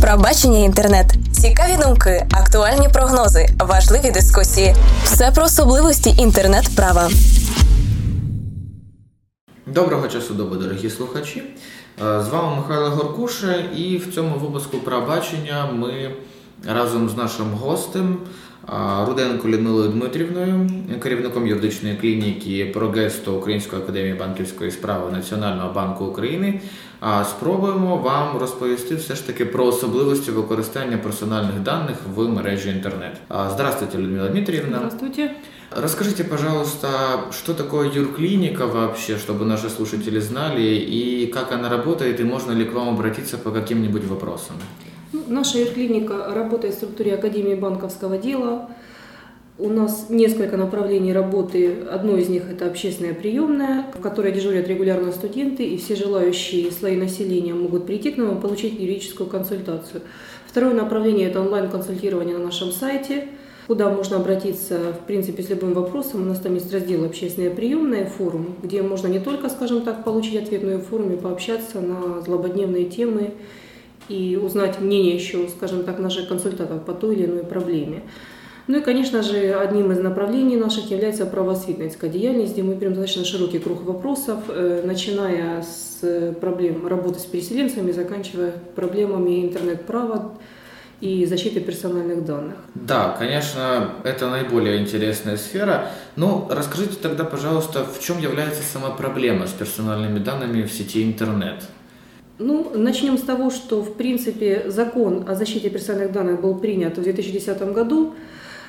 Пробачення інтернет, цікаві думки, актуальні прогнози, важливі дискусії. Все про особливості інтернет-права. Доброго часу доби, дорогі слухачі. Е, З вами Михайло Горкуша, і в цьому випуску пробачення ми разом з нашим гостем е, Руденко Людмилою Дмитрівною, керівником юридичної клініки Прогесто Української академії банківської справи Національного банку України, е, спробуємо вам розповісти все ж таки про особливості використання персональних даних в мережі інтернет. Е, Здравствуйте, Людмила Дмитриевна. Здравствуйте. Расскажите, пожалуйста, что такое юрклиника вообще, чтобы наши слушатели знали, и как она работает, и можно ли к вам обратиться по каким-нибудь вопросам? Ну, наша юрклиника работает в структуре Академии банковского дела. У нас несколько направлений работы. Одно из них – это общественная приемная, в которой дежурят регулярно студенты, и все желающие слои населения могут прийти к нам и получить юридическую консультацию. Второе направление – это онлайн-консультирование на нашем сайте, куда можно обратиться, в принципе, с любым вопросом. У нас там есть раздел «Общественная приемная», форум, где можно не только, скажем так, получить ответ, но и в форуме пообщаться на злободневные темы и узнать мнение еще, скажем так, наших консультантов по той или иной проблеме. Ну и, конечно же, одним из направлений наших является правоосвітницька деятельность, где мы берем достаточно широкий круг вопросов, э, начиная с проблем работы с переселенцами, заканчивая проблемами интернет-права и защиты персональных данных. Да, конечно, это наиболее интересная сфера. Но расскажите тогда, пожалуйста, в чем является сама проблема с персональными данными в сети интернет? Ну, начнем с того, что, в принципе, закон о защите персональных данных был принят в 2010 году.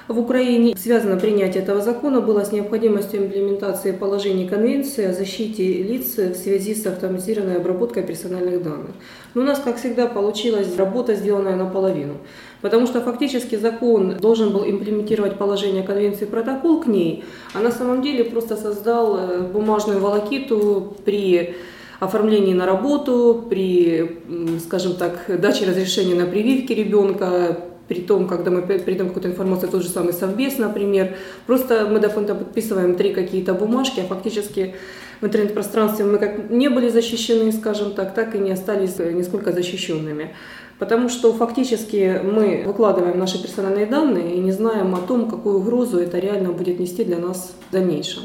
В Украине связано принятие этого закона было с необходимостью имплементации положений Конвенции о защите лиц в связи с автоматизированной обработкой персональных данных. Но у нас, как всегда, получилась работа, сделанная наполовину. Потому что фактически закон должен был имплементировать положение Конвенции протокол к ней, а на самом деле просто создал э, бумажную волокиту при оформлении на работу, при, скажем так, даче разрешения на прививки ребенка, при том, когда мы передаем какую-то информацию, тот же самый совбез, например, просто мы допустим, подписываем три какие-то бумажки, а фактически в интернет-пространстве мы как не были защищены, скажем так, так и не остались э, нисколько защищенными. Потому что фактически мы выкладываем наши персональные данные и не знаем о том, какую угрозу это реально будет нести для нас в дальнейшем.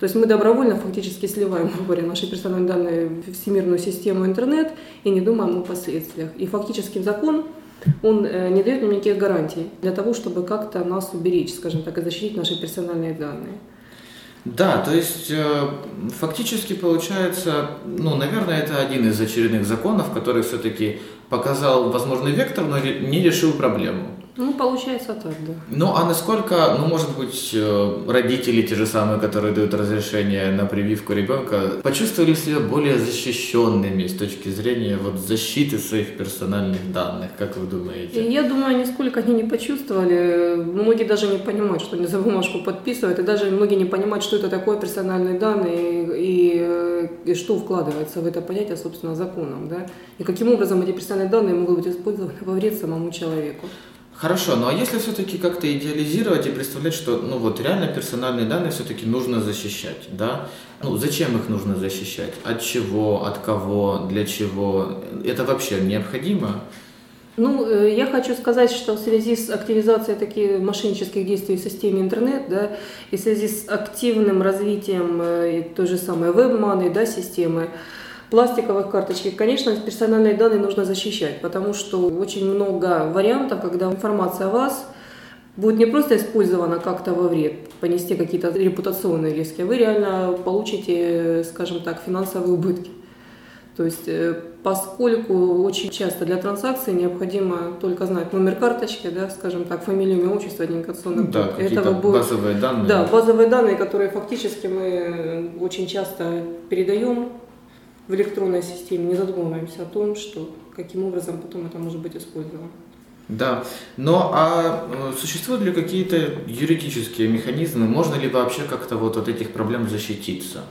То есть мы добровольно фактически сливаем, говоря, наши персональные данные в всемирную систему интернет и не думаем о последствиях. И фактически закон он э, не дает нам никаких гарантий для того, чтобы как-то нас уберечь, скажем так, и защитить наши персональные данные. Да, то есть э, фактически получается, ну, наверное, это один из очередных законов, который все-таки показал возможный вектор, но не решил проблему. Ну, получается так, да. Ну, а насколько, ну, может быть, э, родители, те же самые, которые дают разрешение на прививку ребенка, почувствовали себя более защищенными с точки зрения вот защиты своих персональных данных, как вы И думаете? я думаю, нисколько они не почувствовали. Многие даже не понимают, что они за бумажку подписывают, и даже многие не понимают, что это такое персональные данные и, э, и что вкладывается в это понятие, собственно, законом, да, и каким образом эти персональные данные могут быть использованы во вред самому человеку. Хорошо, ну а если все-таки как-то идеализировать и представлять, что, ну вот, реально персональные данные все-таки нужно защищать, да? Ну, зачем их нужно защищать? От чего, от кого, для чего? Это вообще необходимо? Ну, э, я хочу сказать, что в связи с активизацией таких мошеннических действий в системе интернет, да, и в связи с активным развитием э, той же самой веб-маны, да, системы, пластиковых карточек, конечно, персональные данные нужно защищать, потому что очень много вариантов, когда информация о вас будет не просто использована как-то во вред, понести какие-то репутационные риски, вы реально получите, скажем так, финансовые убытки. То есть, э, поскольку очень часто для транзакции необходимо только знать номер карточки, да, скажем так, фамилию, имя, отчество, идентификационный Ну да, код. Этого будет- базовые данные. Да, базовые данные, которые фактически мы э, очень часто передаем в электронной системе, не задумываемся о том, что каким образом потом это может быть использовано. Да. Но а э, существуют ли какие-то юридические механизмы? Можно ли вообще как-то вот от этих проблем защититься?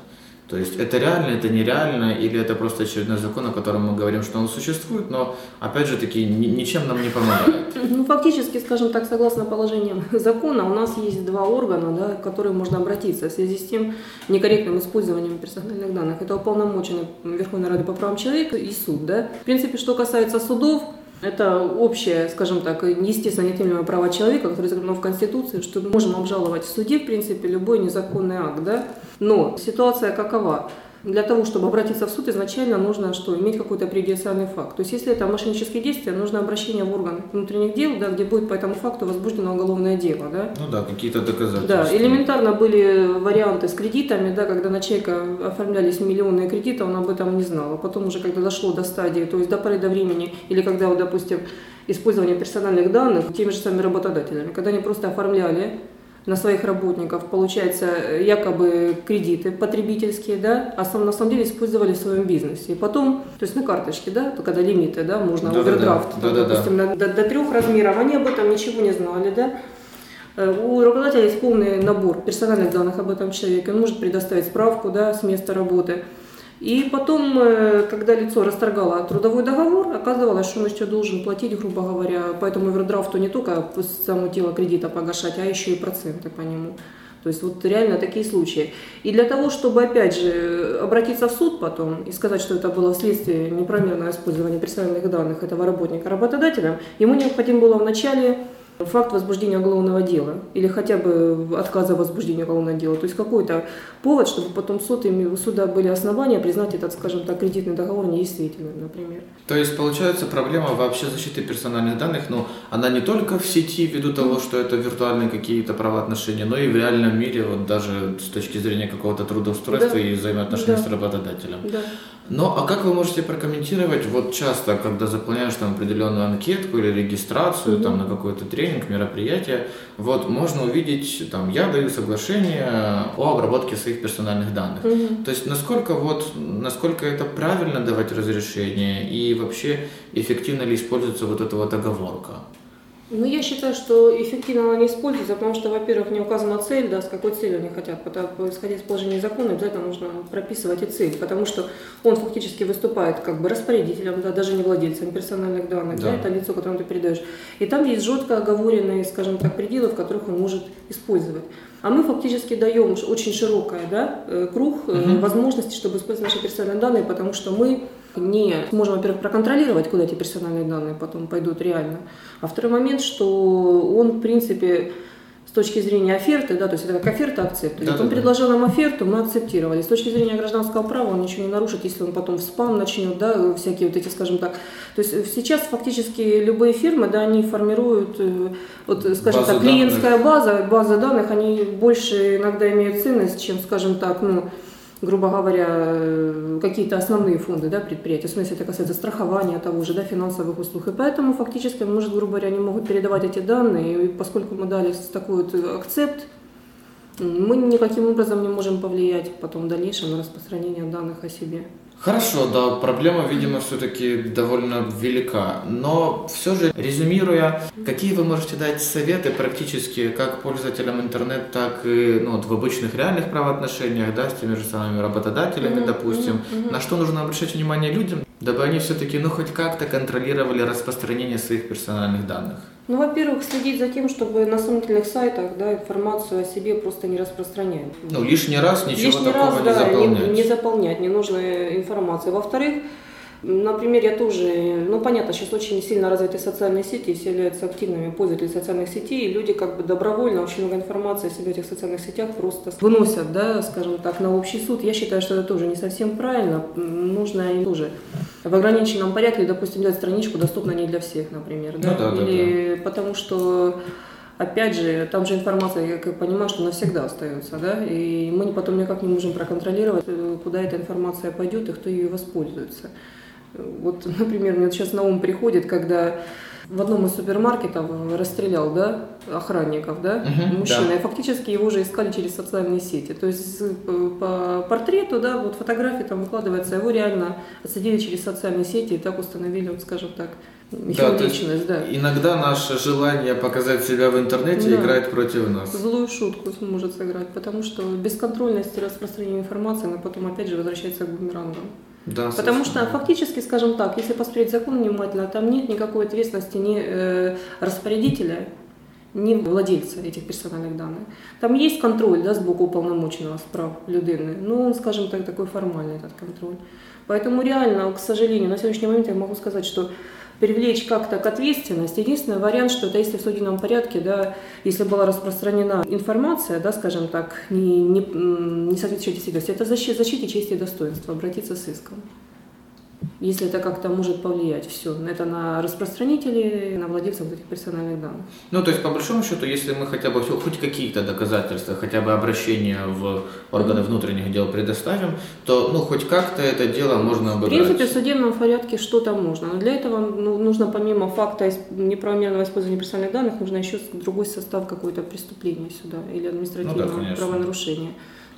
То есть это реально, это нереально, или это просто очередной закон, о котором мы говорим, что он существует, но опять же таки ни- ничем нам не помогает. Ну, фактически, скажем так, согласно положениям закона, у нас есть два органа, да, к которым можно обратиться в связи с тем некорректным использованием персональных данных. Это уполномоченный Верховной Рады по правам человека и суд. Да. В принципе, что касается судов, Это общее, скажем так, естественно, неотъемлемое право человека, которое закреплено в Конституции, что мы можем обжаловать в суде, в принципе, любой незаконный акт. Да? Но ситуация какова? Для того, чтобы обратиться в суд, изначально нужно что? Иметь какой-то предициальный факт. То есть, если это мошеннические действия, нужно обращение в орган внутренних дел, да, где будет по этому факту возбуждено уголовное дело. Да? Ну да, какие-то доказательства. Да, элементарно были варианты с кредитами, да, когда на человека оформлялись миллионные кредиты, он об этом не знал. А потом уже, когда дошло до стадии, то есть до поры до времени, или когда, вот, допустим, использование персональных данных теми же самыми работодателями, когда они просто оформляли на своих работников, получается, якобы кредиты потребительские, да, а сам, на самом деле использовали в своем бизнесе. И потом, то есть на карточке, да, когда лимиты, да, можно да, овердрафт, да, да, допустим, да, да. До, до трех размеров, они об этом ничего не знали, да. Э, у работодателя есть полный набор персональных данных об этом человеке, он может предоставить справку, да, с места работы. И потом, э, когда лицо расторгало трудовой договор, оказывалось, что он еще должен платить, грубо говоря, по этому овердрафту не только само тело кредита погашать, а еще и проценты по нему. То есть вот реально такие случаи. И для того, чтобы, опять же, обратиться в суд потом и сказать, что это было вследствие неправомерного использования персональных данных этого работника работодателем, ему необходимо было вначале факт возбуждения уголовного дела или хотя бы отказа возбуждения уголовного дела. То есть какой-то повод, чтобы потом суд, суда были основания признать этот, скажем так, кредитный договор недействительным, например. То есть получается проблема вообще защиты персональных данных, но она не только в сети ввиду того, что это виртуальные какие-то правоотношения, но и в реальном мире, вот даже с точки зрения какого-то трудоустройства да. и взаимоотношений да. с работодателем. Да. Ну, а как вы можете прокомментировать, вот часто, когда заполняешь там определенную анкетку или регистрацию mm-hmm. там на какой-то тренинг, мероприятие, вот можно увидеть, там, я даю соглашение о обработке своих персональных данных. Mm-hmm. То есть, насколько вот, насколько это правильно давать разрешение и вообще эффективно ли используется вот эта вот оговорка? Ну, я считаю, что эффективно она не используется, потому что, во-первых, не указана цель, да, с какой целью они хотят. Потому, исходя из положения закона, обязательно нужно прописывать и цель, потому что он фактически выступает как бы распорядителем, да, даже не владельцем персональных данных, да. Да, это лицо, которому ты передаешь. И там есть жестко оговоренные, скажем так, пределы, в которых он может использовать. А мы фактически даем очень широкое да, э, круг угу. возможностей, чтобы использовать наши персональные данные, потому что мы не можем, во-первых, проконтролировать, куда эти персональные данные потом пойдут реально. А второй момент, что он, в принципе, с точки зрения оферты, да, то есть это как оферта акцепт. Да, он да, предложил нам оферту, мы акцептировали. С точки зрения гражданского права он ничего не нарушит, если он потом в спам начнет, да, всякие вот эти, скажем так. То есть сейчас фактически любые фирмы, да, они формируют, э, вот, скажем базу так, клиентская данных. база, база данных, они больше иногда имеют ценность, чем, скажем так, ну, грубо говоря, э, какие-то основные фонды да, предприятия, в смысле это касается страхования того же, да, финансовых услуг. И поэтому фактически, может, грубо говоря, они могут передавать эти данные, и поскольку мы дали такой вот акцепт, мы никаким образом не можем повлиять потом в дальнейшем на распространение данных о себе. Хорошо, да, проблема, видимо, все-таки довольно велика. Но все же, резюмируя, какие вы можете дать советы практически как пользователям интернет, так и ну, вот в обычных реальных правоотношениях, да, с теми же самыми работодателями, mm-hmm, допустим, mm-hmm. на что нужно обращать внимание людям, дабы они все-таки, ну, хоть как-то контролировали распространение своих персональных данных? Ну, во-первых, следить за тем, чтобы на сомнительных сайтах да, информацию о себе просто не распространять. Ну, лишний раз ничего лишний такого раз, не да, заполнять. Не, не заполнять ненужную информацию. Во-вторых, Например, я тоже, ну понятно, сейчас очень сильно развиты социальные сети, все являются активными пользователями социальных сетей, и люди как бы добровольно очень много информации о себе в этих социальных сетях просто выносят, да, скажем так, на общий суд. Я считаю, что это тоже не совсем правильно, нужно и тоже в ограниченном порядке, допустим, делать страничку доступно не для всех, например, да, ну, да или да, да. потому что опять же, там же информация, я как понимаю, что навсегда остается, да, и мы потом никак не можем проконтролировать, куда эта информация пойдет и кто ее воспользуется. Вот, например, мне сейчас на ум приходит, когда в одном из супермаркетов расстрелял, да, охранников, да, угу, мужчина, да. и фактически его уже искали через социальные сети. То есть э, по портрету, да, вот фотографии там выкладывается, его реально отследили через социальные сети и так установили, вот, скажем так, да, личность, да. Иногда наше желание показать себя в интернете да. играет против нас. Злую шутку может сыграть, потому что бесконтрольность распространения информации, она потом опять же возвращается к бумерангам. Да, Потому что фактически, скажем так, если посмотреть закон внимательно, там нет никакой ответственности ни э, распорядителя, ни владельца этих персональных данных. Там есть контроль да, с боку уполномоченного справ людини, но он, скажем так, такой формальный этот контроль. Поэтому реально, к сожалению, на сегодняшний момент я могу сказать, что привлечь как-то к ответственности. Единственный вариант, что это если в судебном порядке, да, если была распространена информация, да, скажем так, не, не, не соответствующая действительности, это защите, защите чести и достоинства, обратиться с иском если это как-то может повлиять. Все, это на распространителей, на владельцев этих персональных данных. Ну, то есть, по большому счету, если мы хотя бы хоть какие-то доказательства, хотя бы обращение в органы внутренних дел предоставим, то, ну, хоть как-то это дело можно обыграть. В принципе, в судебном порядке что-то можно. Но для этого ну, нужно помимо факта неправомерного использования персональных данных, нужно еще другой состав какое-то преступления сюда или административного ну, да, правонарушения.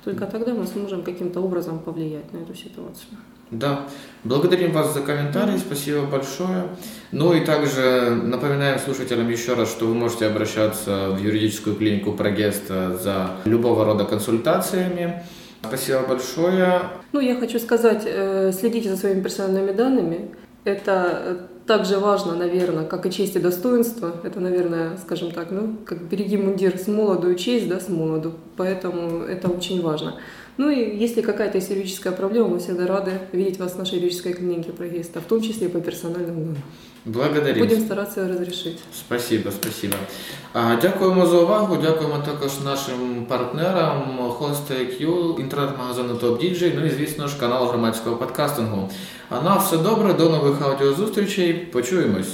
Только тогда мы сможем каким-то образом повлиять на эту ситуацию. Да, благодарим вас за комментарий, спасибо большое. Ну и также напоминаем слушателям еще раз, что вы можете обращаться в юридическую клинику Прогеста за любого рода консультациями. Спасибо большое. Ну, я хочу сказать, э, следите за своими персональными данными. Это э, так же важно, наверное, как и честь и достоинство. Это, наверное, скажем так, ну, как береги мундир с молоду и честь, да, с молоду. Поэтому это очень важно. Ну и если какая-то есть юридическая проблема, мы всегда рады видеть вас в нашей юридической клинике прогреста, в том числе и по персональным данным. Благодарим. Будем старатися розрішити. Спасибо, спасибо. Дякуємо за увагу. Дякуємо також нашим партнерам Host.IQ, інтернет-магазину Top DJ, ну і звісно ж канал громадського подкастингу. А на все добре, до нових аудіозустрічей. Почуємось.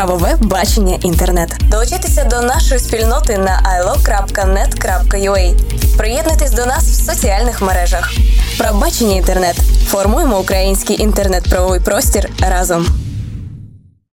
Правове бачення інтернет. Долучайтеся до нашої спільноти на ilo.net.ua. Приєднуйтесь до нас в соціальних мережах. Прабачення інтернет. Формуємо український інтернет-правовий простір разом.